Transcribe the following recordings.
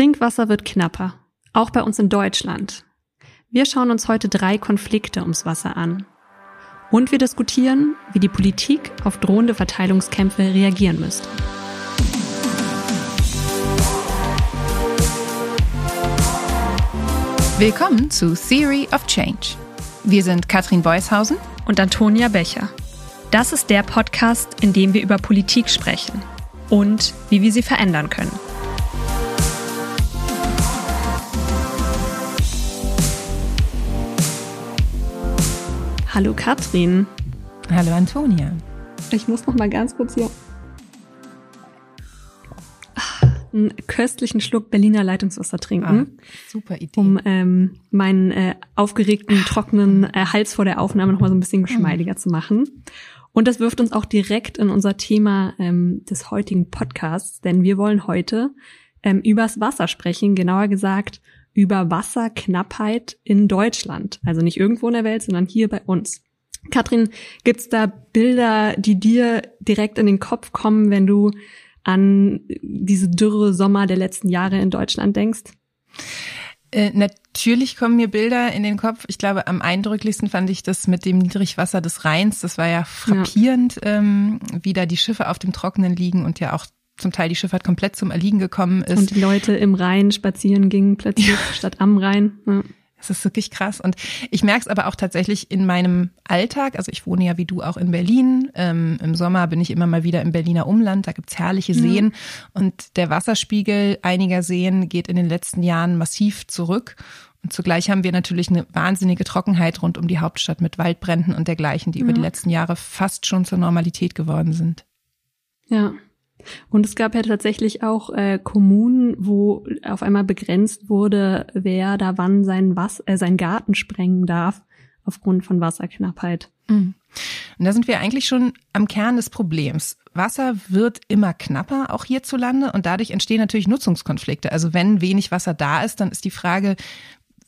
Trinkwasser wird knapper, auch bei uns in Deutschland. Wir schauen uns heute drei Konflikte ums Wasser an. Und wir diskutieren, wie die Politik auf drohende Verteilungskämpfe reagieren müsste. Willkommen zu Theory of Change. Wir sind Katrin Beushausen und Antonia Becher. Das ist der Podcast, in dem wir über Politik sprechen und wie wir sie verändern können. Hallo Katrin. Hallo Antonia. Ich muss noch mal ganz kurz hier einen köstlichen Schluck Berliner Leitungswasser trinken. Ah, super Idee. Um ähm, meinen äh, aufgeregten, trockenen äh, Hals vor der Aufnahme noch mal so ein bisschen geschmeidiger mhm. zu machen. Und das wirft uns auch direkt in unser Thema ähm, des heutigen Podcasts, denn wir wollen heute ähm, übers Wasser sprechen, genauer gesagt über Wasserknappheit in Deutschland. Also nicht irgendwo in der Welt, sondern hier bei uns. Katrin, gibt's da Bilder, die dir direkt in den Kopf kommen, wenn du an diese dürre Sommer der letzten Jahre in Deutschland denkst? Äh, natürlich kommen mir Bilder in den Kopf. Ich glaube, am eindrücklichsten fand ich das mit dem Niedrigwasser des Rheins. Das war ja frappierend, ja. Ähm, wie da die Schiffe auf dem Trockenen liegen und ja auch zum Teil die Schifffahrt komplett zum Erliegen gekommen ist. Und die Leute im Rhein spazieren gingen plötzlich ja. statt am Rhein. Ja. Es ist wirklich krass. Und ich merke es aber auch tatsächlich in meinem Alltag. Also ich wohne ja wie du auch in Berlin. Ähm, Im Sommer bin ich immer mal wieder im Berliner Umland. Da gibt's herrliche Seen. Mhm. Und der Wasserspiegel einiger Seen geht in den letzten Jahren massiv zurück. Und zugleich haben wir natürlich eine wahnsinnige Trockenheit rund um die Hauptstadt mit Waldbränden und dergleichen, die mhm. über die letzten Jahre fast schon zur Normalität geworden sind. Ja, und es gab ja tatsächlich auch äh, Kommunen, wo auf einmal begrenzt wurde, wer da wann seinen, Was äh, seinen Garten sprengen darf aufgrund von Wasserknappheit. Mhm. Und da sind wir eigentlich schon am Kern des Problems. Wasser wird immer knapper, auch hierzulande, und dadurch entstehen natürlich Nutzungskonflikte. Also wenn wenig Wasser da ist, dann ist die Frage,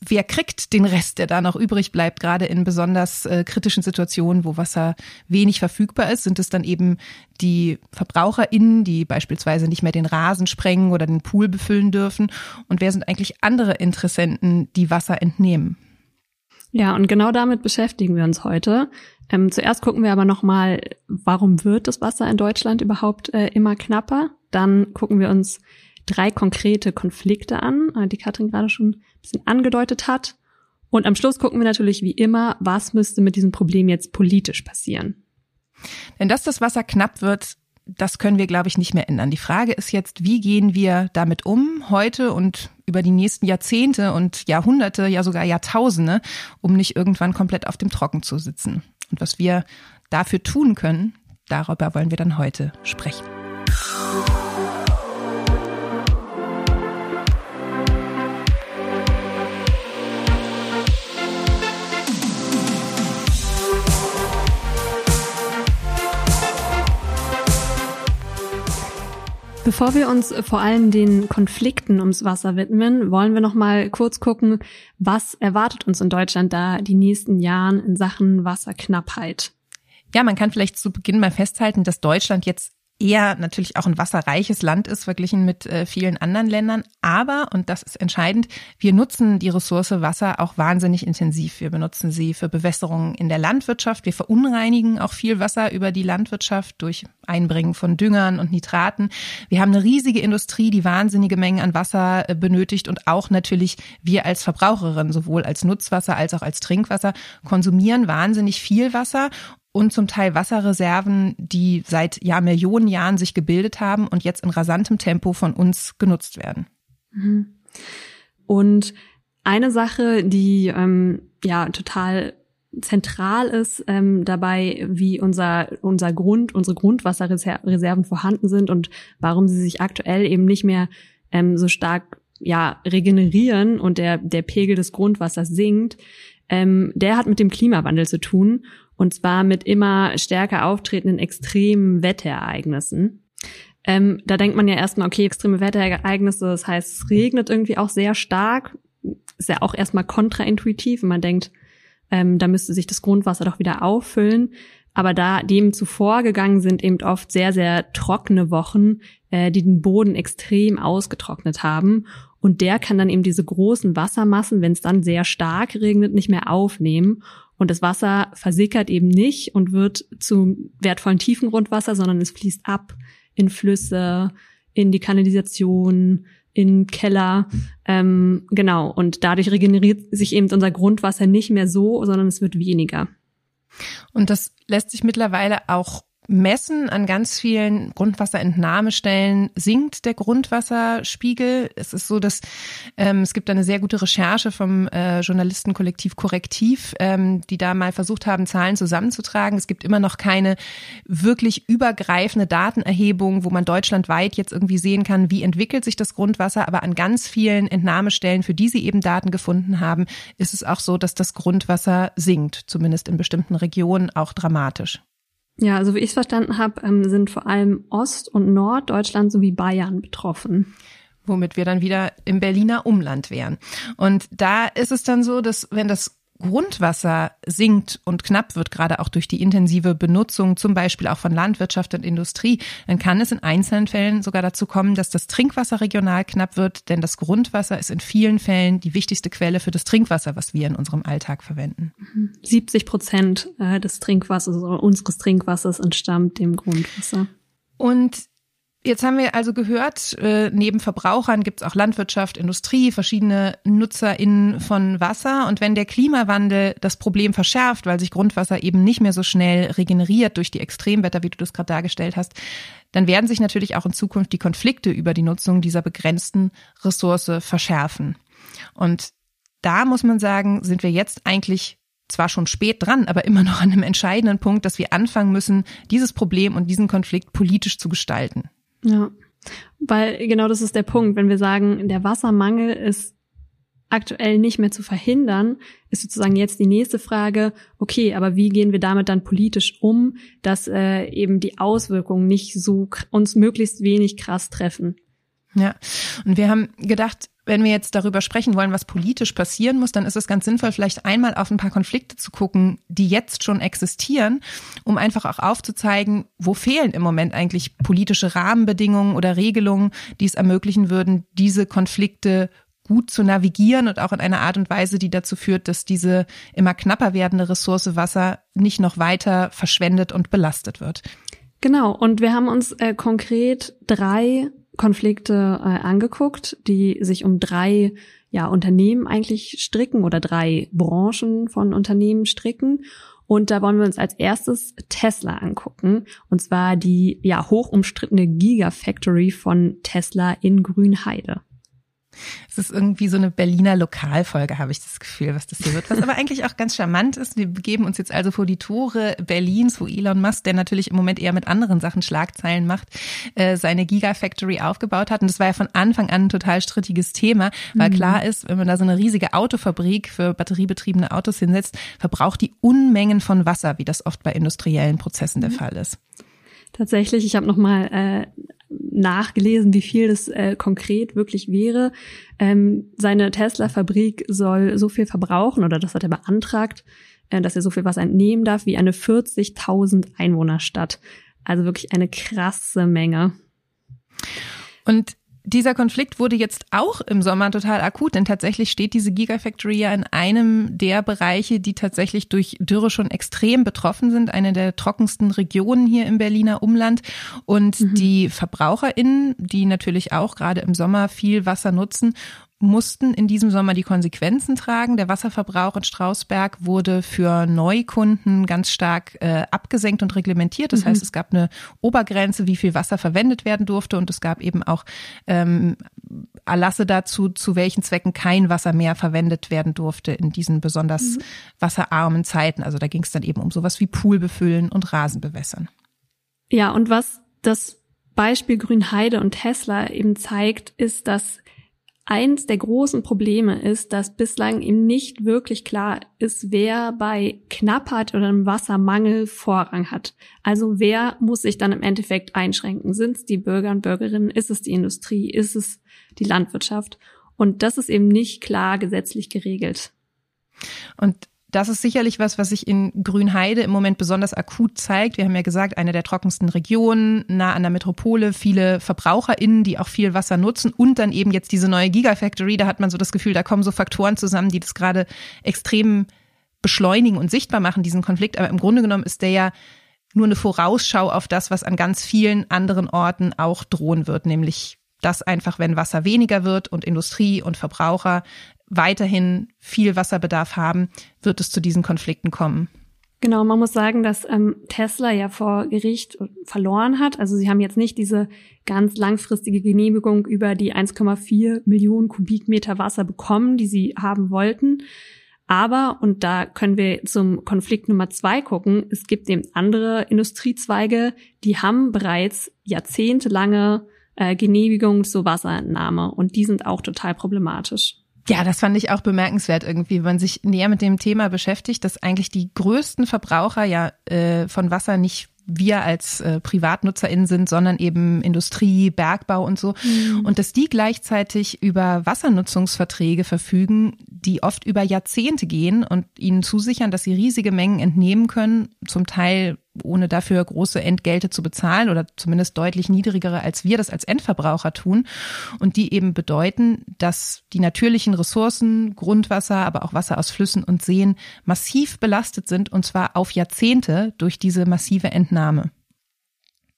wer kriegt den Rest, der da noch übrig bleibt, gerade in besonders äh, kritischen Situationen, wo Wasser wenig verfügbar ist, sind es dann eben die VerbraucherInnen, die beispielsweise nicht mehr den Rasen sprengen oder den Pool befüllen dürfen? Und wer sind eigentlich andere Interessenten, die Wasser entnehmen? Ja, und genau damit beschäftigen wir uns heute. Ähm, zuerst gucken wir aber nochmal, warum wird das Wasser in Deutschland überhaupt äh, immer knapper? Dann gucken wir uns drei konkrete Konflikte an, äh, die Katrin gerade schon ein bisschen angedeutet hat. Und am Schluss gucken wir natürlich wie immer, was müsste mit diesem Problem jetzt politisch passieren. Denn dass das Wasser knapp wird, das können wir, glaube ich, nicht mehr ändern. Die Frage ist jetzt, wie gehen wir damit um heute und über die nächsten Jahrzehnte und Jahrhunderte, ja sogar Jahrtausende, um nicht irgendwann komplett auf dem Trocken zu sitzen. Und was wir dafür tun können, darüber wollen wir dann heute sprechen. Bevor wir uns vor allem den Konflikten ums Wasser widmen, wollen wir noch mal kurz gucken, was erwartet uns in Deutschland da die nächsten Jahren in Sachen Wasserknappheit. Ja, man kann vielleicht zu Beginn mal festhalten, dass Deutschland jetzt eher natürlich auch ein wasserreiches Land ist, verglichen mit äh, vielen anderen Ländern. Aber, und das ist entscheidend, wir nutzen die Ressource Wasser auch wahnsinnig intensiv. Wir benutzen sie für Bewässerungen in der Landwirtschaft. Wir verunreinigen auch viel Wasser über die Landwirtschaft durch Einbringen von Düngern und Nitraten. Wir haben eine riesige Industrie, die wahnsinnige Mengen an Wasser äh, benötigt und auch natürlich wir als Verbraucherin, sowohl als Nutzwasser als auch als Trinkwasser, konsumieren wahnsinnig viel Wasser und zum Teil Wasserreserven, die seit ja Millionen Jahren sich gebildet haben und jetzt in rasantem Tempo von uns genutzt werden. Mhm. Und eine Sache, die ähm, ja total zentral ist ähm, dabei, wie unser unser Grund, unsere Grundwasserreserven vorhanden sind und warum sie sich aktuell eben nicht mehr ähm, so stark ja regenerieren und der der Pegel des Grundwassers sinkt, ähm, der hat mit dem Klimawandel zu tun und zwar mit immer stärker auftretenden extremen Wetterereignissen. Ähm, da denkt man ja erstmal, okay, extreme Wetterereignisse, das heißt, es regnet irgendwie auch sehr stark. Ist ja auch erstmal kontraintuitiv und man denkt, ähm, da müsste sich das Grundwasser doch wieder auffüllen. Aber da dem zuvor gegangen sind eben oft sehr, sehr trockene Wochen, äh, die den Boden extrem ausgetrocknet haben. Und der kann dann eben diese großen Wassermassen, wenn es dann sehr stark regnet, nicht mehr aufnehmen. Und das Wasser versickert eben nicht und wird zu wertvollen Tiefengrundwasser, sondern es fließt ab in Flüsse, in die Kanalisation, in Keller. Ähm, genau. Und dadurch regeneriert sich eben unser Grundwasser nicht mehr so, sondern es wird weniger. Und das lässt sich mittlerweile auch messen an ganz vielen Grundwasserentnahmestellen sinkt der Grundwasserspiegel. Es ist so, dass ähm, es gibt eine sehr gute Recherche vom äh, Journalistenkollektiv Korrektiv, ähm, die da mal versucht haben, Zahlen zusammenzutragen. Es gibt immer noch keine wirklich übergreifende Datenerhebung, wo man deutschlandweit jetzt irgendwie sehen kann, wie entwickelt sich das Grundwasser. Aber an ganz vielen Entnahmestellen, für die sie eben Daten gefunden haben, ist es auch so, dass das Grundwasser sinkt, zumindest in bestimmten Regionen auch dramatisch. Ja, also wie ich es verstanden habe, ähm, sind vor allem Ost- und Norddeutschland sowie Bayern betroffen womit wir dann wieder im Berliner Umland wären. Und da ist es dann so, dass wenn das Grundwasser sinkt und knapp wird, gerade auch durch die intensive Benutzung, zum Beispiel auch von Landwirtschaft und Industrie, dann kann es in einzelnen Fällen sogar dazu kommen, dass das Trinkwasser regional knapp wird, denn das Grundwasser ist in vielen Fällen die wichtigste Quelle für das Trinkwasser, was wir in unserem Alltag verwenden. 70 Prozent äh, des Trinkwassers oder unseres Trinkwassers entstammt dem Grundwasser. Und Jetzt haben wir also gehört, äh, neben Verbrauchern gibt es auch Landwirtschaft, Industrie, verschiedene NutzerInnen von Wasser. Und wenn der Klimawandel das Problem verschärft, weil sich Grundwasser eben nicht mehr so schnell regeneriert durch die Extremwetter, wie du das gerade dargestellt hast, dann werden sich natürlich auch in Zukunft die Konflikte über die Nutzung dieser begrenzten Ressource verschärfen. Und da muss man sagen, sind wir jetzt eigentlich zwar schon spät dran, aber immer noch an einem entscheidenden Punkt, dass wir anfangen müssen, dieses Problem und diesen Konflikt politisch zu gestalten. Ja, weil genau das ist der Punkt. Wenn wir sagen, der Wassermangel ist aktuell nicht mehr zu verhindern, ist sozusagen jetzt die nächste Frage, okay, aber wie gehen wir damit dann politisch um, dass äh, eben die Auswirkungen nicht so uns möglichst wenig krass treffen? Ja, und wir haben gedacht, wenn wir jetzt darüber sprechen wollen, was politisch passieren muss, dann ist es ganz sinnvoll, vielleicht einmal auf ein paar Konflikte zu gucken, die jetzt schon existieren, um einfach auch aufzuzeigen, wo fehlen im Moment eigentlich politische Rahmenbedingungen oder Regelungen, die es ermöglichen würden, diese Konflikte gut zu navigieren und auch in einer Art und Weise, die dazu führt, dass diese immer knapper werdende Ressource Wasser nicht noch weiter verschwendet und belastet wird. Genau, und wir haben uns äh, konkret drei Konflikte äh, angeguckt, die sich um drei ja, Unternehmen eigentlich stricken oder drei Branchen von Unternehmen stricken. Und da wollen wir uns als erstes Tesla angucken. Und zwar die ja hoch umstrittene Gigafactory von Tesla in Grünheide. Es ist irgendwie so eine Berliner Lokalfolge, habe ich das Gefühl, was das hier wird. Was aber eigentlich auch ganz charmant ist. Wir begeben uns jetzt also vor die Tore Berlins, wo Elon Musk, der natürlich im Moment eher mit anderen Sachen Schlagzeilen macht, äh, seine Gigafactory aufgebaut hat. Und das war ja von Anfang an ein total strittiges Thema, weil mhm. klar ist, wenn man da so eine riesige Autofabrik für batteriebetriebene Autos hinsetzt, verbraucht die Unmengen von Wasser, wie das oft bei industriellen Prozessen der mhm. Fall ist. Tatsächlich, ich habe noch mal äh, nachgelesen, wie viel das äh, konkret wirklich wäre. Ähm, seine Tesla-Fabrik soll so viel verbrauchen oder das hat er beantragt, äh, dass er so viel Wasser entnehmen darf wie eine 40.000 Einwohnerstadt. Also wirklich eine krasse Menge. Und dieser Konflikt wurde jetzt auch im Sommer total akut, denn tatsächlich steht diese Gigafactory ja in einem der Bereiche, die tatsächlich durch Dürre schon extrem betroffen sind, eine der trockensten Regionen hier im Berliner Umland. Und mhm. die VerbraucherInnen, die natürlich auch gerade im Sommer viel Wasser nutzen, mussten in diesem Sommer die Konsequenzen tragen. Der Wasserverbrauch in Strausberg wurde für Neukunden ganz stark äh, abgesenkt und reglementiert. Das mhm. heißt, es gab eine Obergrenze, wie viel Wasser verwendet werden durfte und es gab eben auch ähm, Erlasse dazu, zu welchen Zwecken kein Wasser mehr verwendet werden durfte in diesen besonders mhm. wasserarmen Zeiten. Also da ging es dann eben um sowas wie Pool befüllen und Rasen bewässern. Ja, und was das Beispiel Grünheide und Tesla eben zeigt, ist, dass Eins der großen Probleme ist, dass bislang eben nicht wirklich klar ist, wer bei Knappheit oder einem Wassermangel Vorrang hat. Also wer muss sich dann im Endeffekt einschränken? Sind es die Bürger und Bürgerinnen? Ist es die Industrie? Ist es die Landwirtschaft? Und das ist eben nicht klar gesetzlich geregelt. Und Das ist sicherlich was, was sich in Grünheide im Moment besonders akut zeigt. Wir haben ja gesagt, eine der trockensten Regionen, nah an der Metropole, viele VerbraucherInnen, die auch viel Wasser nutzen und dann eben jetzt diese neue Gigafactory. Da hat man so das Gefühl, da kommen so Faktoren zusammen, die das gerade extrem beschleunigen und sichtbar machen, diesen Konflikt. Aber im Grunde genommen ist der ja nur eine Vorausschau auf das, was an ganz vielen anderen Orten auch drohen wird, nämlich dass einfach, wenn Wasser weniger wird und Industrie und Verbraucher weiterhin viel Wasserbedarf haben, wird es zu diesen Konflikten kommen. Genau, man muss sagen, dass ähm, Tesla ja vor Gericht verloren hat. Also sie haben jetzt nicht diese ganz langfristige Genehmigung über die 1,4 Millionen Kubikmeter Wasser bekommen, die sie haben wollten. Aber, und da können wir zum Konflikt Nummer zwei gucken, es gibt eben andere Industriezweige, die haben bereits jahrzehntelange äh, Genehmigung zur Wasserentnahme und die sind auch total problematisch. Ja, das fand ich auch bemerkenswert irgendwie, wenn man sich näher mit dem Thema beschäftigt, dass eigentlich die größten Verbraucher ja äh, von Wasser nicht wir als äh, PrivatnutzerInnen sind, sondern eben Industrie, Bergbau und so. Mhm. Und dass die gleichzeitig über Wassernutzungsverträge verfügen, die oft über Jahrzehnte gehen und ihnen zusichern, dass sie riesige Mengen entnehmen können, zum Teil ohne dafür große Entgelte zu bezahlen oder zumindest deutlich niedrigere, als wir das als Endverbraucher tun. Und die eben bedeuten, dass die natürlichen Ressourcen, Grundwasser, aber auch Wasser aus Flüssen und Seen massiv belastet sind und zwar auf Jahrzehnte durch diese massive Entnahme.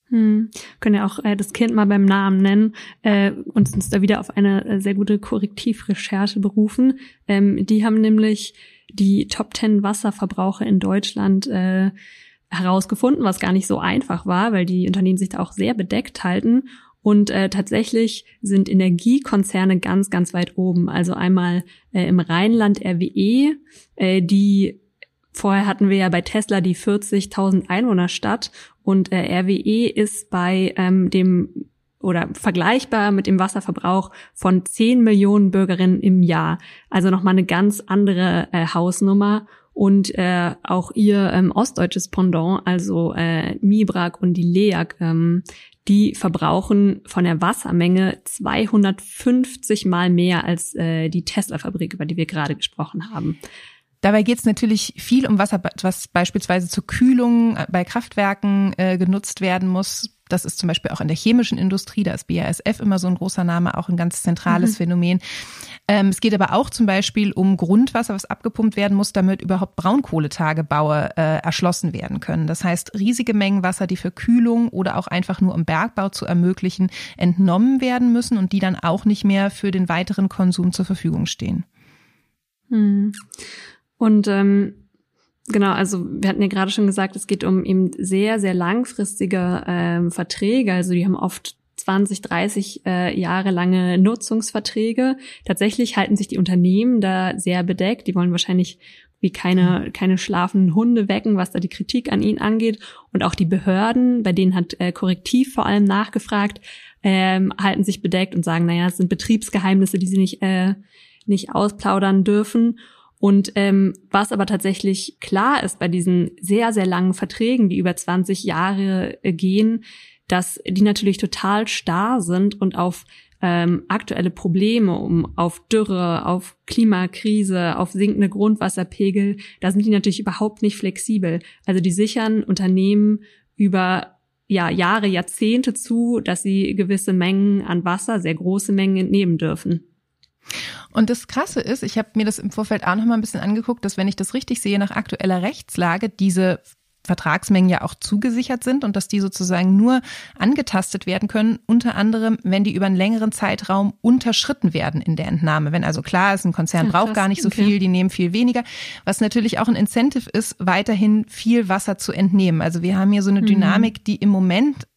Hm. Können ja auch äh, das Kind mal beim Namen nennen äh, und uns da wieder auf eine äh, sehr gute Korrektivrecherche berufen. Ähm, die haben nämlich die Top 10 Wasserverbraucher in Deutschland äh, herausgefunden, was gar nicht so einfach war, weil die Unternehmen sich da auch sehr bedeckt halten. Und äh, tatsächlich sind Energiekonzerne ganz, ganz weit oben. Also einmal äh, im Rheinland RWE, äh, die vorher hatten wir ja bei Tesla die 40.000 Einwohnerstadt und äh, RWE ist bei ähm, dem oder vergleichbar mit dem Wasserverbrauch von 10 Millionen Bürgerinnen im Jahr. Also nochmal eine ganz andere äh, Hausnummer und äh, auch ihr ähm, ostdeutsches Pendant, also äh, Mibrak und die LEAG, ähm, die verbrauchen von der Wassermenge 250 mal mehr als äh, die Tesla-Fabrik, über die wir gerade gesprochen haben. Dabei geht es natürlich viel um Wasser, was beispielsweise zur Kühlung bei Kraftwerken äh, genutzt werden muss. Das ist zum Beispiel auch in der chemischen Industrie, da ist BASF immer so ein großer Name, auch ein ganz zentrales mhm. Phänomen. Ähm, es geht aber auch zum Beispiel um Grundwasser, was abgepumpt werden muss, damit überhaupt Braunkohletagebaue äh, erschlossen werden können. Das heißt, riesige Mengen Wasser, die für Kühlung oder auch einfach nur im Bergbau zu ermöglichen, entnommen werden müssen und die dann auch nicht mehr für den weiteren Konsum zur Verfügung stehen. Hm. Und ähm, Genau, also wir hatten ja gerade schon gesagt, es geht um eben sehr, sehr langfristige ähm, Verträge. Also die haben oft 20, 30 äh, Jahre lange Nutzungsverträge. Tatsächlich halten sich die Unternehmen da sehr bedeckt. Die wollen wahrscheinlich wie keine, keine schlafenden Hunde wecken, was da die Kritik an ihnen angeht. Und auch die Behörden, bei denen hat äh, Korrektiv vor allem nachgefragt, ähm, halten sich bedeckt und sagen, naja, es sind Betriebsgeheimnisse, die sie nicht, äh, nicht ausplaudern dürfen. Und ähm, was aber tatsächlich klar ist bei diesen sehr, sehr langen Verträgen, die über 20 Jahre äh, gehen, dass die natürlich total starr sind und auf ähm, aktuelle Probleme, um auf Dürre, auf Klimakrise, auf sinkende Grundwasserpegel, da sind die natürlich überhaupt nicht flexibel. Also die sichern Unternehmen über ja, Jahre, Jahrzehnte zu, dass sie gewisse Mengen an Wasser, sehr große Mengen entnehmen dürfen. Und das Krasse ist, ich habe mir das im Vorfeld auch noch mal ein bisschen angeguckt, dass wenn ich das richtig sehe, nach aktueller Rechtslage diese Vertragsmengen ja auch zugesichert sind und dass die sozusagen nur angetastet werden können, unter anderem, wenn die über einen längeren Zeitraum unterschritten werden in der Entnahme. Wenn also klar ist, ein Konzern braucht gar nicht so viel, die nehmen viel weniger, was natürlich auch ein Incentive ist, weiterhin viel Wasser zu entnehmen. Also wir haben hier so eine mhm. Dynamik, die im Moment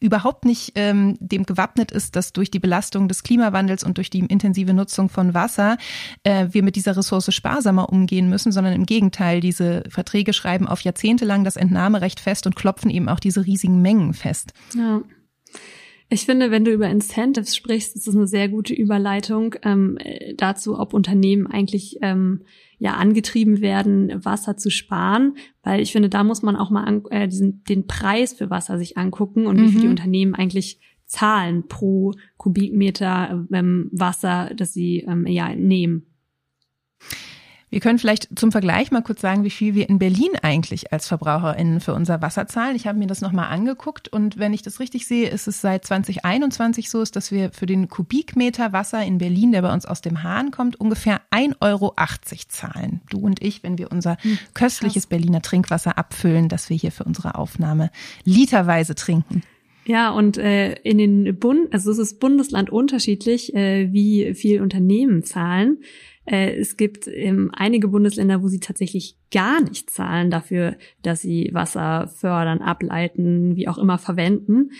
überhaupt nicht ähm, dem gewappnet ist, dass durch die Belastung des Klimawandels und durch die intensive Nutzung von Wasser äh, wir mit dieser Ressource sparsamer umgehen müssen, sondern im Gegenteil, diese Verträge schreiben auf Jahrzehnte das Entnahmerecht fest und klopfen eben auch diese riesigen Mengen fest. Ja. Ich finde, wenn du über Incentives sprichst, ist das eine sehr gute Überleitung ähm, dazu, ob Unternehmen eigentlich ähm, ja angetrieben werden, Wasser zu sparen, weil ich finde, da muss man auch mal an, äh, diesen, den Preis für Wasser sich angucken und mhm. wie viel die mhm. Unternehmen eigentlich zahlen pro Kubikmeter ähm, Wasser, das sie ähm, ja nehmen. Wir können vielleicht zum Vergleich mal kurz sagen, wie viel wir in Berlin eigentlich als VerbraucherInnen für unser Wasser zahlen. Ich habe mir das nochmal angeguckt und wenn ich das richtig sehe, ist es seit 2021 so, dass wir für den Kubikmeter Wasser in Berlin, der bei uns aus dem Hahn kommt, ungefähr 1,80 Euro zahlen. Du und ich, wenn wir unser hm, köstliches Berliner Trinkwasser abfüllen, das wir hier für unsere Aufnahme literweise trinken. Ja, und äh, in den Bund, also es ist Bundesland unterschiedlich, äh, wie viel Unternehmen zahlen. Äh, es gibt ähm, einige Bundesländer, wo sie tatsächlich gar nicht zahlen dafür, dass sie Wasser fördern, ableiten, wie auch immer verwenden.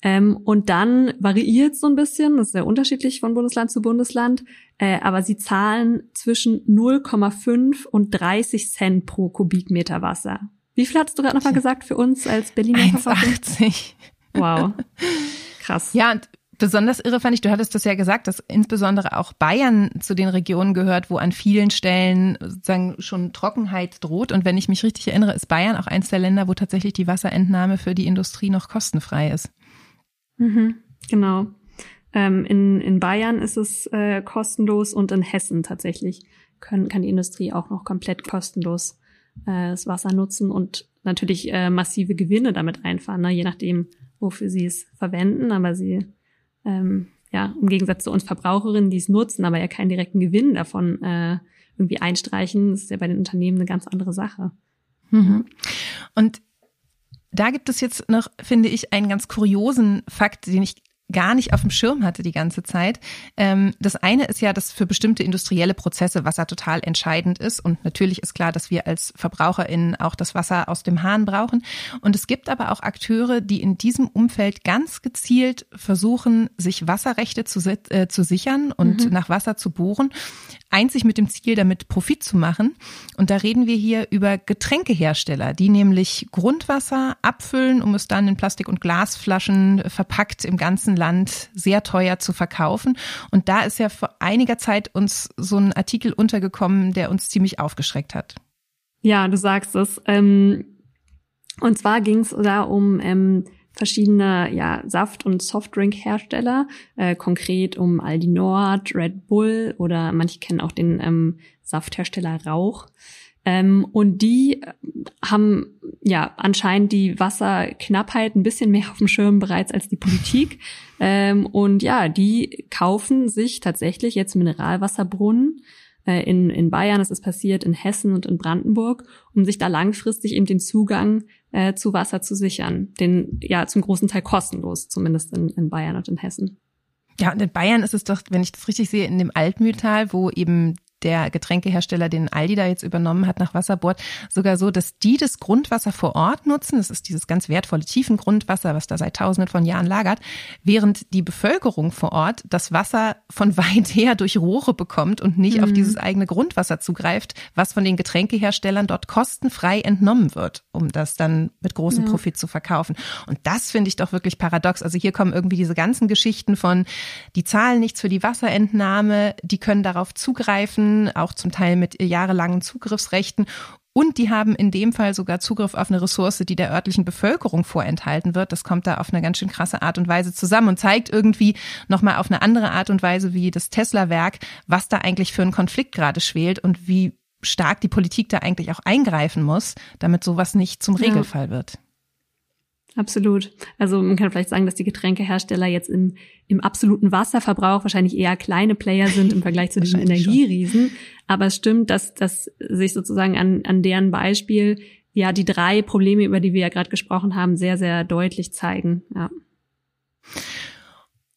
Ähm, und dann variiert so ein bisschen, das ist sehr unterschiedlich von Bundesland zu Bundesland, äh, aber sie zahlen zwischen 0,5 und 30 Cent pro Kubikmeter Wasser. Wie viel hattest du gerade nochmal gesagt für uns als Berliner 1,80. Wow. Krass. Ja, und Besonders irre fand ich, du hattest das ja gesagt, dass insbesondere auch Bayern zu den Regionen gehört, wo an vielen Stellen sozusagen schon Trockenheit droht. Und wenn ich mich richtig erinnere, ist Bayern auch eins der Länder, wo tatsächlich die Wasserentnahme für die Industrie noch kostenfrei ist. Mhm, genau. Ähm, in, in Bayern ist es äh, kostenlos und in Hessen tatsächlich können, kann die Industrie auch noch komplett kostenlos äh, das Wasser nutzen und natürlich äh, massive Gewinne damit einfahren, ne? je nachdem, wofür sie es verwenden. Aber sie ähm, ja, im Gegensatz zu uns Verbraucherinnen, die es nutzen, aber ja keinen direkten Gewinn davon äh, irgendwie einstreichen, das ist ja bei den Unternehmen eine ganz andere Sache. Mhm. Und da gibt es jetzt noch, finde ich, einen ganz kuriosen Fakt, den ich gar nicht auf dem Schirm hatte die ganze Zeit. Ähm, das eine ist ja, dass für bestimmte industrielle Prozesse Wasser total entscheidend ist. Und natürlich ist klar, dass wir als VerbraucherInnen auch das Wasser aus dem Hahn brauchen. Und es gibt aber auch Akteure, die in diesem Umfeld ganz gezielt versuchen, sich Wasserrechte zu, äh, zu sichern und mhm. nach Wasser zu bohren einzig mit dem Ziel, damit Profit zu machen. Und da reden wir hier über Getränkehersteller, die nämlich Grundwasser abfüllen, um es dann in Plastik- und Glasflaschen verpackt im ganzen Land sehr teuer zu verkaufen. Und da ist ja vor einiger Zeit uns so ein Artikel untergekommen, der uns ziemlich aufgeschreckt hat. Ja, du sagst es. Ähm, und zwar ging es da um verschiedene ja, Saft- und Softdrink-Hersteller, äh, konkret um Aldi Nord, Red Bull oder manche kennen auch den ähm, Safthersteller Rauch. Ähm, und die haben ja anscheinend die Wasserknappheit ein bisschen mehr auf dem Schirm bereits als die Politik. Ähm, und ja, die kaufen sich tatsächlich jetzt Mineralwasserbrunnen äh, in, in Bayern ist es passiert, in Hessen und in Brandenburg, um sich da langfristig eben den Zugang äh, zu Wasser zu sichern. Den ja zum großen Teil kostenlos, zumindest in, in Bayern und in Hessen. Ja, und in Bayern ist es doch, wenn ich das richtig sehe, in dem Altmühltal, wo eben der Getränkehersteller, den Aldi da jetzt übernommen hat nach Wasserboard, sogar so, dass die das Grundwasser vor Ort nutzen. Das ist dieses ganz wertvolle Tiefengrundwasser, was da seit tausenden von Jahren lagert, während die Bevölkerung vor Ort das Wasser von weit her durch Rohre bekommt und nicht mhm. auf dieses eigene Grundwasser zugreift, was von den Getränkeherstellern dort kostenfrei entnommen wird, um das dann mit großem ja. Profit zu verkaufen. Und das finde ich doch wirklich paradox. Also hier kommen irgendwie diese ganzen Geschichten von, die zahlen nichts für die Wasserentnahme, die können darauf zugreifen, auch zum Teil mit jahrelangen Zugriffsrechten. Und die haben in dem Fall sogar Zugriff auf eine Ressource, die der örtlichen Bevölkerung vorenthalten wird. Das kommt da auf eine ganz schön krasse Art und Weise zusammen und zeigt irgendwie nochmal auf eine andere Art und Weise wie das Tesla-Werk, was da eigentlich für einen Konflikt gerade schwelt und wie stark die Politik da eigentlich auch eingreifen muss, damit sowas nicht zum Regelfall wird. Absolut. Also man kann vielleicht sagen, dass die Getränkehersteller jetzt im, im absoluten Wasserverbrauch wahrscheinlich eher kleine Player sind im Vergleich zu den Energieriesen. Schon. Aber es stimmt, dass, dass sich sozusagen an, an deren Beispiel ja die drei Probleme, über die wir ja gerade gesprochen haben, sehr, sehr deutlich zeigen. Ja.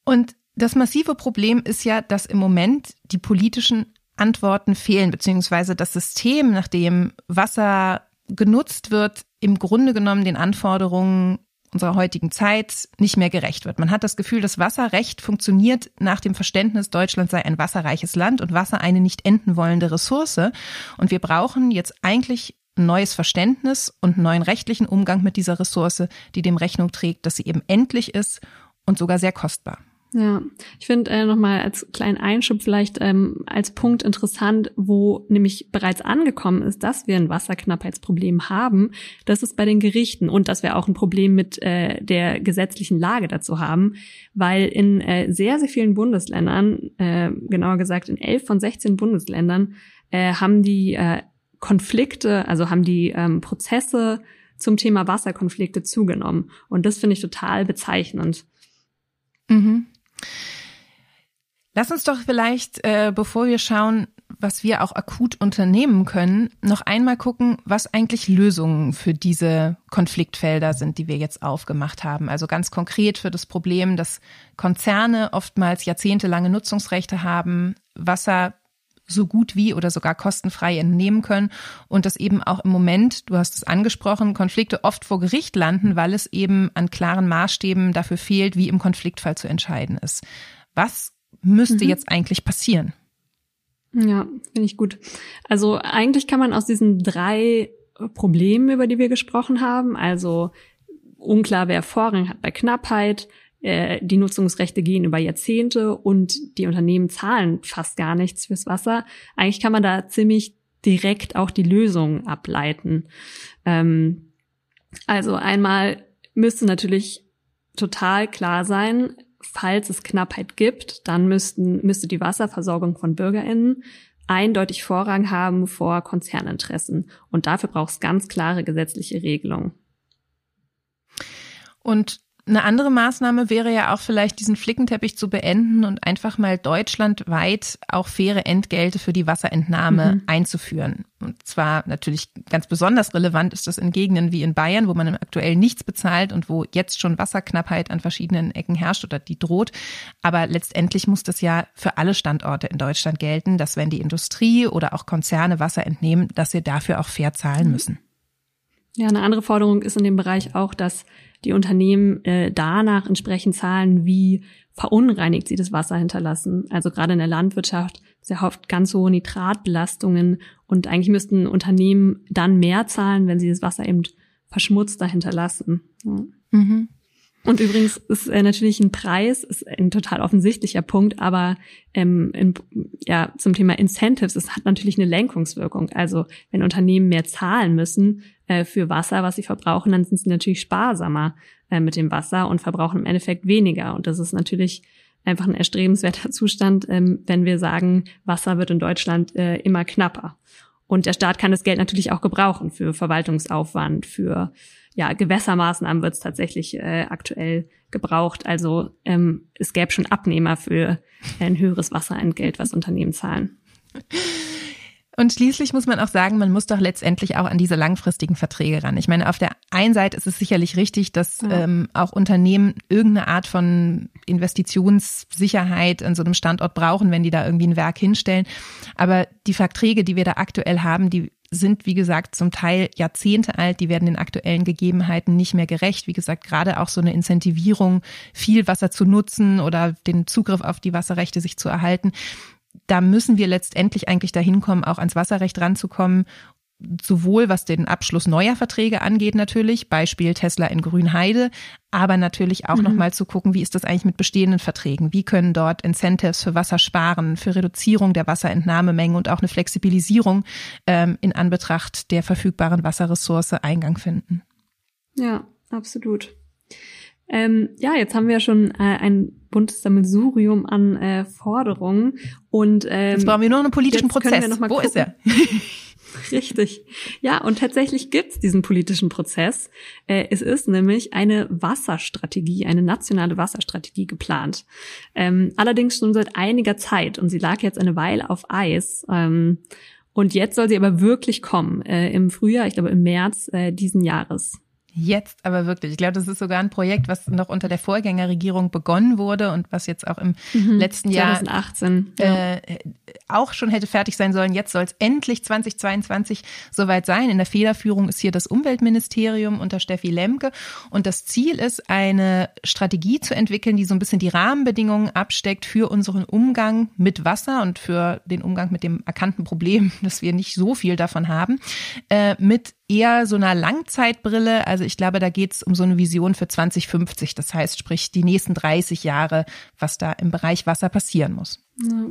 Und das massive Problem ist ja, dass im Moment die politischen Antworten fehlen, beziehungsweise das System, nach dem Wasser genutzt wird, im Grunde genommen den Anforderungen unserer heutigen Zeit nicht mehr gerecht wird. Man hat das Gefühl, das Wasserrecht funktioniert nach dem Verständnis, Deutschland sei ein wasserreiches Land und Wasser eine nicht enden wollende Ressource. Und wir brauchen jetzt eigentlich ein neues Verständnis und einen neuen rechtlichen Umgang mit dieser Ressource, die dem Rechnung trägt, dass sie eben endlich ist und sogar sehr kostbar. Ja, ich finde äh, nochmal als kleinen Einschub vielleicht ähm, als Punkt interessant, wo nämlich bereits angekommen ist, dass wir ein Wasserknappheitsproblem haben, das ist bei den Gerichten und dass wir auch ein Problem mit äh, der gesetzlichen Lage dazu haben, weil in äh, sehr, sehr vielen Bundesländern, äh, genauer gesagt in elf von 16 Bundesländern, äh, haben die äh, Konflikte, also haben die ähm, Prozesse zum Thema Wasserkonflikte zugenommen. Und das finde ich total bezeichnend. Mhm. Lass uns doch vielleicht, äh, bevor wir schauen, was wir auch akut unternehmen können, noch einmal gucken, was eigentlich Lösungen für diese Konfliktfelder sind, die wir jetzt aufgemacht haben. Also ganz konkret für das Problem, dass Konzerne oftmals jahrzehntelange Nutzungsrechte haben, Wasser so gut wie oder sogar kostenfrei entnehmen können und dass eben auch im Moment, du hast es angesprochen, Konflikte oft vor Gericht landen, weil es eben an klaren Maßstäben dafür fehlt, wie im Konfliktfall zu entscheiden ist. Was müsste mhm. jetzt eigentlich passieren? Ja, finde ich gut. Also eigentlich kann man aus diesen drei Problemen, über die wir gesprochen haben, also unklar, wer Vorrang hat bei Knappheit, äh, die Nutzungsrechte gehen über Jahrzehnte und die Unternehmen zahlen fast gar nichts fürs Wasser. Eigentlich kann man da ziemlich direkt auch die Lösung ableiten. Ähm, also einmal müsste natürlich total klar sein, falls es Knappheit gibt, dann müssten, müsste die Wasserversorgung von BürgerInnen eindeutig Vorrang haben vor Konzerninteressen. Und dafür braucht es ganz klare gesetzliche Regelungen. Und eine andere Maßnahme wäre ja auch vielleicht diesen Flickenteppich zu beenden und einfach mal deutschlandweit auch faire Entgelte für die Wasserentnahme mhm. einzuführen. Und zwar natürlich ganz besonders relevant ist das in Gegenden wie in Bayern, wo man aktuell nichts bezahlt und wo jetzt schon Wasserknappheit an verschiedenen Ecken herrscht oder die droht. Aber letztendlich muss das ja für alle Standorte in Deutschland gelten, dass wenn die Industrie oder auch Konzerne Wasser entnehmen, dass sie dafür auch fair zahlen mhm. müssen. Ja, eine andere Forderung ist in dem Bereich auch, dass die Unternehmen äh, danach entsprechend zahlen, wie verunreinigt sie das Wasser hinterlassen. Also gerade in der Landwirtschaft sehr oft ganz hohe Nitratbelastungen und eigentlich müssten Unternehmen dann mehr zahlen, wenn sie das Wasser eben verschmutzter hinterlassen. Ja. Mhm. Und übrigens ist äh, natürlich ein Preis, ist ein total offensichtlicher Punkt, aber ähm, in, ja, zum Thema Incentives, es hat natürlich eine Lenkungswirkung. Also wenn Unternehmen mehr zahlen müssen äh, für Wasser, was sie verbrauchen, dann sind sie natürlich sparsamer äh, mit dem Wasser und verbrauchen im Endeffekt weniger. Und das ist natürlich einfach ein erstrebenswerter Zustand, ähm, wenn wir sagen, Wasser wird in Deutschland äh, immer knapper. Und der Staat kann das Geld natürlich auch gebrauchen für Verwaltungsaufwand, für ja, Gewässermaßnahmen wird es tatsächlich äh, aktuell gebraucht. Also ähm, es gäbe schon Abnehmer für ein höheres Wasserentgelt, was Unternehmen zahlen. Und schließlich muss man auch sagen, man muss doch letztendlich auch an diese langfristigen Verträge ran. Ich meine, auf der einen Seite ist es sicherlich richtig, dass ja. ähm, auch Unternehmen irgendeine Art von Investitionssicherheit an so einem Standort brauchen, wenn die da irgendwie ein Werk hinstellen. Aber die Verträge, die wir da aktuell haben, die sind, wie gesagt, zum Teil Jahrzehnte alt, die werden den aktuellen Gegebenheiten nicht mehr gerecht. Wie gesagt, gerade auch so eine Incentivierung, viel Wasser zu nutzen oder den Zugriff auf die Wasserrechte sich zu erhalten. Da müssen wir letztendlich eigentlich dahin kommen, auch ans Wasserrecht ranzukommen sowohl was den Abschluss neuer Verträge angeht natürlich, Beispiel Tesla in Grünheide, aber natürlich auch mhm. nochmal zu gucken, wie ist das eigentlich mit bestehenden Verträgen? Wie können dort Incentives für Wasser sparen, für Reduzierung der Wasserentnahmemengen und auch eine Flexibilisierung ähm, in Anbetracht der verfügbaren Wasserressource Eingang finden? Ja, absolut. Ähm, ja, jetzt haben wir schon äh, ein buntes Sammelsurium an äh, Forderungen und ähm, jetzt brauchen wir nur einen politischen Prozess. Wo gucken. ist er? Richtig. Ja, und tatsächlich gibt's diesen politischen Prozess. Äh, es ist nämlich eine Wasserstrategie, eine nationale Wasserstrategie geplant. Ähm, allerdings schon seit einiger Zeit und sie lag jetzt eine Weile auf Eis. Ähm, und jetzt soll sie aber wirklich kommen, äh, im Frühjahr, ich glaube im März äh, diesen Jahres. Jetzt aber wirklich. Ich glaube, das ist sogar ein Projekt, was noch unter der Vorgängerregierung begonnen wurde und was jetzt auch im mhm, letzten 2018, Jahr äh, auch schon hätte fertig sein sollen. Jetzt soll es endlich 2022 soweit sein. In der Federführung ist hier das Umweltministerium unter Steffi Lemke. Und das Ziel ist, eine Strategie zu entwickeln, die so ein bisschen die Rahmenbedingungen absteckt für unseren Umgang mit Wasser und für den Umgang mit dem erkannten Problem, dass wir nicht so viel davon haben, äh, mit eher so einer Langzeitbrille. Also ich glaube, da geht es um so eine Vision für 2050. Das heißt, sprich die nächsten 30 Jahre, was da im Bereich Wasser passieren muss. Ja.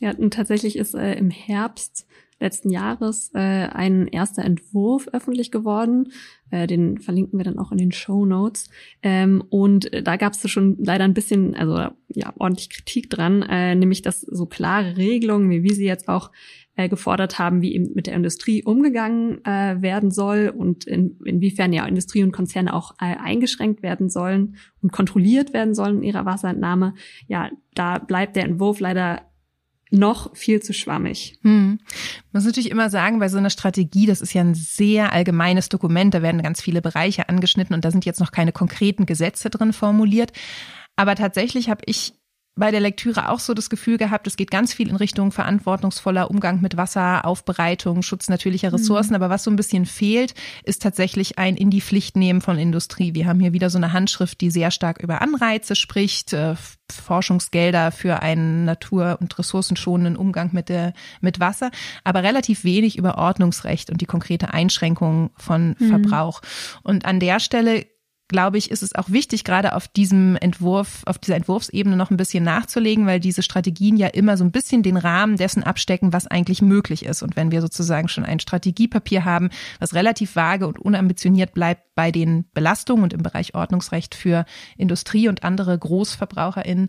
Ja, und tatsächlich ist äh, im Herbst letzten Jahres äh, ein erster Entwurf öffentlich geworden. Äh, den verlinken wir dann auch in den Show Notes. Ähm, und da gab es schon leider ein bisschen, also ja, ordentlich Kritik dran, äh, nämlich dass so klare Regelungen, wie wir sie jetzt auch äh, gefordert haben, wie eben mit der Industrie umgegangen äh, werden soll und in, inwiefern ja Industrie und Konzerne auch äh, eingeschränkt werden sollen und kontrolliert werden sollen in ihrer Wasserentnahme. Ja, da bleibt der Entwurf leider noch viel zu schwammig. Hm. Man muss natürlich immer sagen, bei so einer Strategie, das ist ja ein sehr allgemeines Dokument, da werden ganz viele Bereiche angeschnitten und da sind jetzt noch keine konkreten Gesetze drin formuliert. Aber tatsächlich habe ich bei der Lektüre auch so das Gefühl gehabt, es geht ganz viel in Richtung verantwortungsvoller Umgang mit Wasser, Aufbereitung, Schutz natürlicher Ressourcen. Mhm. Aber was so ein bisschen fehlt, ist tatsächlich ein in die Pflicht nehmen von Industrie. Wir haben hier wieder so eine Handschrift, die sehr stark über Anreize spricht, äh, Forschungsgelder für einen natur- und ressourcenschonenden Umgang mit, der, mit Wasser, aber relativ wenig über Ordnungsrecht und die konkrete Einschränkung von mhm. Verbrauch. Und an der Stelle glaube ich, ist es auch wichtig, gerade auf diesem Entwurf, auf dieser Entwurfsebene noch ein bisschen nachzulegen, weil diese Strategien ja immer so ein bisschen den Rahmen dessen abstecken, was eigentlich möglich ist. Und wenn wir sozusagen schon ein Strategiepapier haben, was relativ vage und unambitioniert bleibt bei den Belastungen und im Bereich Ordnungsrecht für Industrie und andere GroßverbraucherInnen,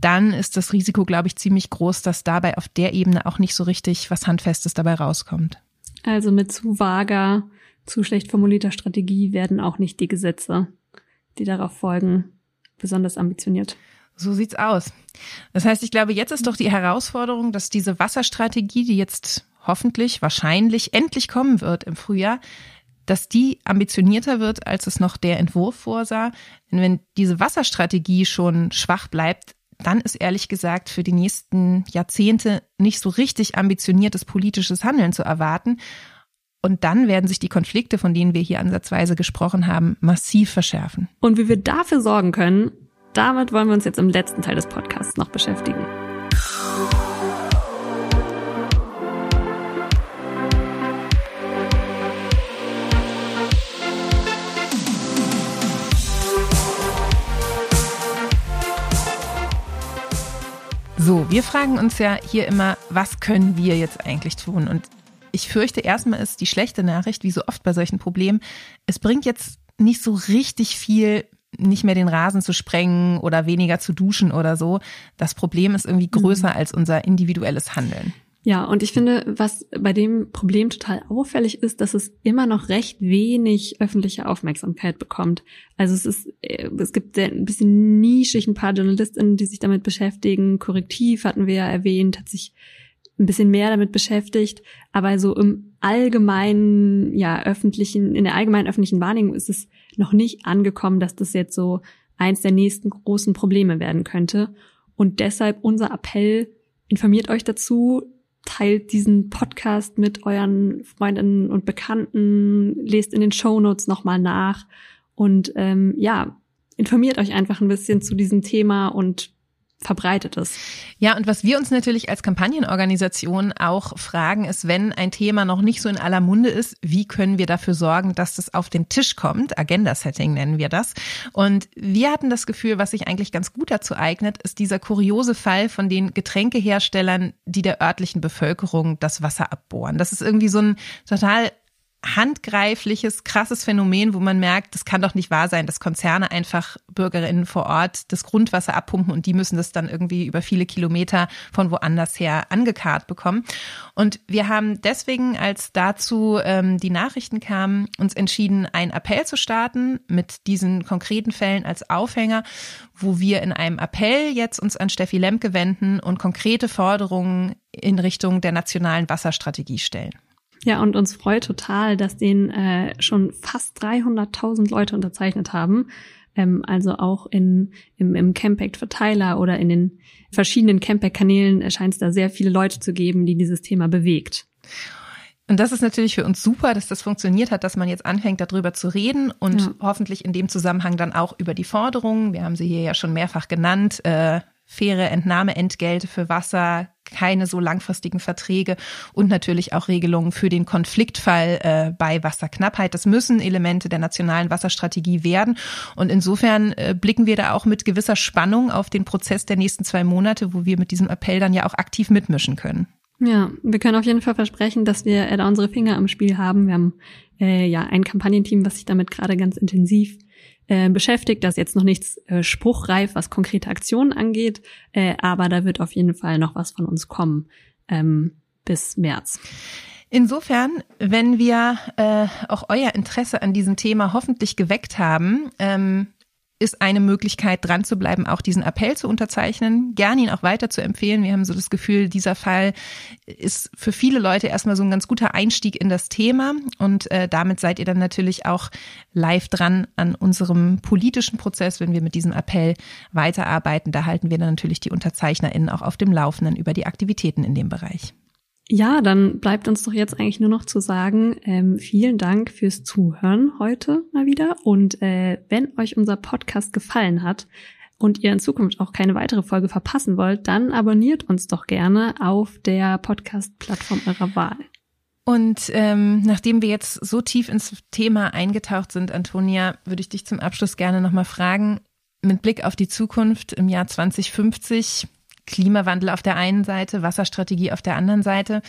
dann ist das Risiko, glaube ich, ziemlich groß, dass dabei auf der Ebene auch nicht so richtig was Handfestes dabei rauskommt. Also mit zu vager zu schlecht formulierter Strategie werden auch nicht die Gesetze, die darauf folgen, besonders ambitioniert. So sieht's aus. Das heißt, ich glaube, jetzt ist doch die Herausforderung, dass diese Wasserstrategie, die jetzt hoffentlich, wahrscheinlich endlich kommen wird im Frühjahr, dass die ambitionierter wird, als es noch der Entwurf vorsah. Denn wenn diese Wasserstrategie schon schwach bleibt, dann ist ehrlich gesagt für die nächsten Jahrzehnte nicht so richtig ambitioniertes politisches Handeln zu erwarten. Und dann werden sich die Konflikte, von denen wir hier ansatzweise gesprochen haben, massiv verschärfen. Und wie wir dafür sorgen können, damit wollen wir uns jetzt im letzten Teil des Podcasts noch beschäftigen. So, wir fragen uns ja hier immer, was können wir jetzt eigentlich tun? Und ich fürchte, erstmal ist die schlechte Nachricht, wie so oft bei solchen Problemen, es bringt jetzt nicht so richtig viel, nicht mehr den Rasen zu sprengen oder weniger zu duschen oder so. Das Problem ist irgendwie größer mhm. als unser individuelles Handeln. Ja, und ich finde, was bei dem Problem total auffällig ist, dass es immer noch recht wenig öffentliche Aufmerksamkeit bekommt. Also es ist, äh, es gibt ein bisschen nischig ein paar JournalistInnen, die sich damit beschäftigen. Korrektiv hatten wir ja erwähnt, hat sich ein bisschen mehr damit beschäftigt, aber so im allgemeinen, ja, öffentlichen, in der allgemeinen öffentlichen Wahrnehmung ist es noch nicht angekommen, dass das jetzt so eins der nächsten großen Probleme werden könnte. Und deshalb unser Appell, informiert euch dazu, teilt diesen Podcast mit euren Freundinnen und Bekannten, lest in den Show Notes nochmal nach und ähm, ja, informiert euch einfach ein bisschen zu diesem Thema und verbreitet ist. Ja, und was wir uns natürlich als Kampagnenorganisation auch fragen, ist, wenn ein Thema noch nicht so in aller Munde ist, wie können wir dafür sorgen, dass das auf den Tisch kommt? Agenda-Setting nennen wir das. Und wir hatten das Gefühl, was sich eigentlich ganz gut dazu eignet, ist dieser kuriose Fall von den Getränkeherstellern, die der örtlichen Bevölkerung das Wasser abbohren. Das ist irgendwie so ein total handgreifliches, krasses Phänomen, wo man merkt, das kann doch nicht wahr sein, dass Konzerne einfach Bürgerinnen vor Ort das Grundwasser abpumpen und die müssen das dann irgendwie über viele Kilometer von woanders her angekarrt bekommen. Und wir haben deswegen, als dazu ähm, die Nachrichten kamen, uns entschieden, einen Appell zu starten mit diesen konkreten Fällen als Aufhänger, wo wir in einem Appell jetzt uns an Steffi Lemke wenden und konkrete Forderungen in Richtung der nationalen Wasserstrategie stellen. Ja, und uns freut total, dass den äh, schon fast 300.000 Leute unterzeichnet haben. Ähm, also auch in, im, im Campact-Verteiler oder in den verschiedenen Campact-Kanälen scheint es da sehr viele Leute zu geben, die dieses Thema bewegt. Und das ist natürlich für uns super, dass das funktioniert hat, dass man jetzt anfängt, darüber zu reden und ja. hoffentlich in dem Zusammenhang dann auch über die Forderungen. Wir haben sie hier ja schon mehrfach genannt. Äh, faire Entnahmeentgelte für Wasser, keine so langfristigen Verträge und natürlich auch Regelungen für den Konfliktfall äh, bei Wasserknappheit. Das müssen Elemente der nationalen Wasserstrategie werden. Und insofern äh, blicken wir da auch mit gewisser Spannung auf den Prozess der nächsten zwei Monate, wo wir mit diesem Appell dann ja auch aktiv mitmischen können. Ja, wir können auf jeden Fall versprechen, dass wir äh, da unsere Finger am Spiel haben. Wir haben äh, ja ein Kampagnenteam, was sich damit gerade ganz intensiv äh, beschäftigt. Das ist jetzt noch nichts äh, spruchreif, was konkrete Aktionen angeht, äh, aber da wird auf jeden Fall noch was von uns kommen ähm, bis März. Insofern, wenn wir äh, auch euer Interesse an diesem Thema hoffentlich geweckt haben, ähm, ist eine Möglichkeit, dran zu bleiben, auch diesen Appell zu unterzeichnen, gerne ihn auch weiter zu empfehlen. Wir haben so das Gefühl, dieser Fall ist für viele Leute erstmal so ein ganz guter Einstieg in das Thema und äh, damit seid ihr dann natürlich auch live dran an unserem politischen Prozess, wenn wir mit diesem Appell weiterarbeiten. Da halten wir dann natürlich die UnterzeichnerInnen auch auf dem Laufenden über die Aktivitäten in dem Bereich. Ja, dann bleibt uns doch jetzt eigentlich nur noch zu sagen, ähm, vielen Dank fürs Zuhören heute mal wieder. Und äh, wenn euch unser Podcast gefallen hat und ihr in Zukunft auch keine weitere Folge verpassen wollt, dann abonniert uns doch gerne auf der Podcast-Plattform eurer Wahl. Und ähm, nachdem wir jetzt so tief ins Thema eingetaucht sind, Antonia, würde ich dich zum Abschluss gerne nochmal fragen, mit Blick auf die Zukunft im Jahr 2050, Klimawandel auf der einen Seite, Wasserstrategie auf der anderen Seite.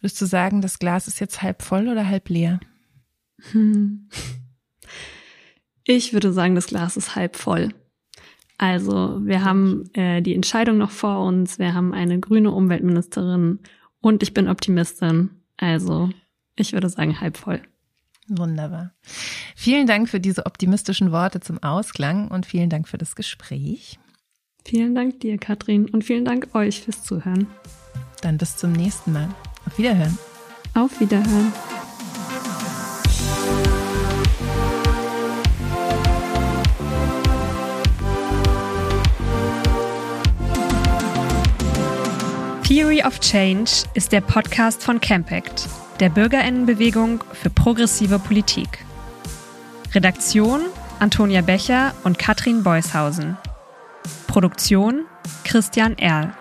Würdest du sagen, das Glas ist jetzt halb voll oder halb leer? Hm. Ich würde sagen, das Glas ist halb voll. Also wir haben äh, die Entscheidung noch vor uns, wir haben eine grüne Umweltministerin und ich bin Optimistin. Also ich würde sagen, halb voll. Wunderbar. Vielen Dank für diese optimistischen Worte zum Ausklang und vielen Dank für das Gespräch. Vielen Dank dir, Katrin, und vielen Dank euch fürs Zuhören. Dann bis zum nächsten Mal. Auf Wiederhören. Auf Wiederhören. Theory of Change ist der Podcast von Campact, der Bürgerinnenbewegung für progressive Politik. Redaktion Antonia Becher und Katrin Beushausen. Produktion Christian Erl.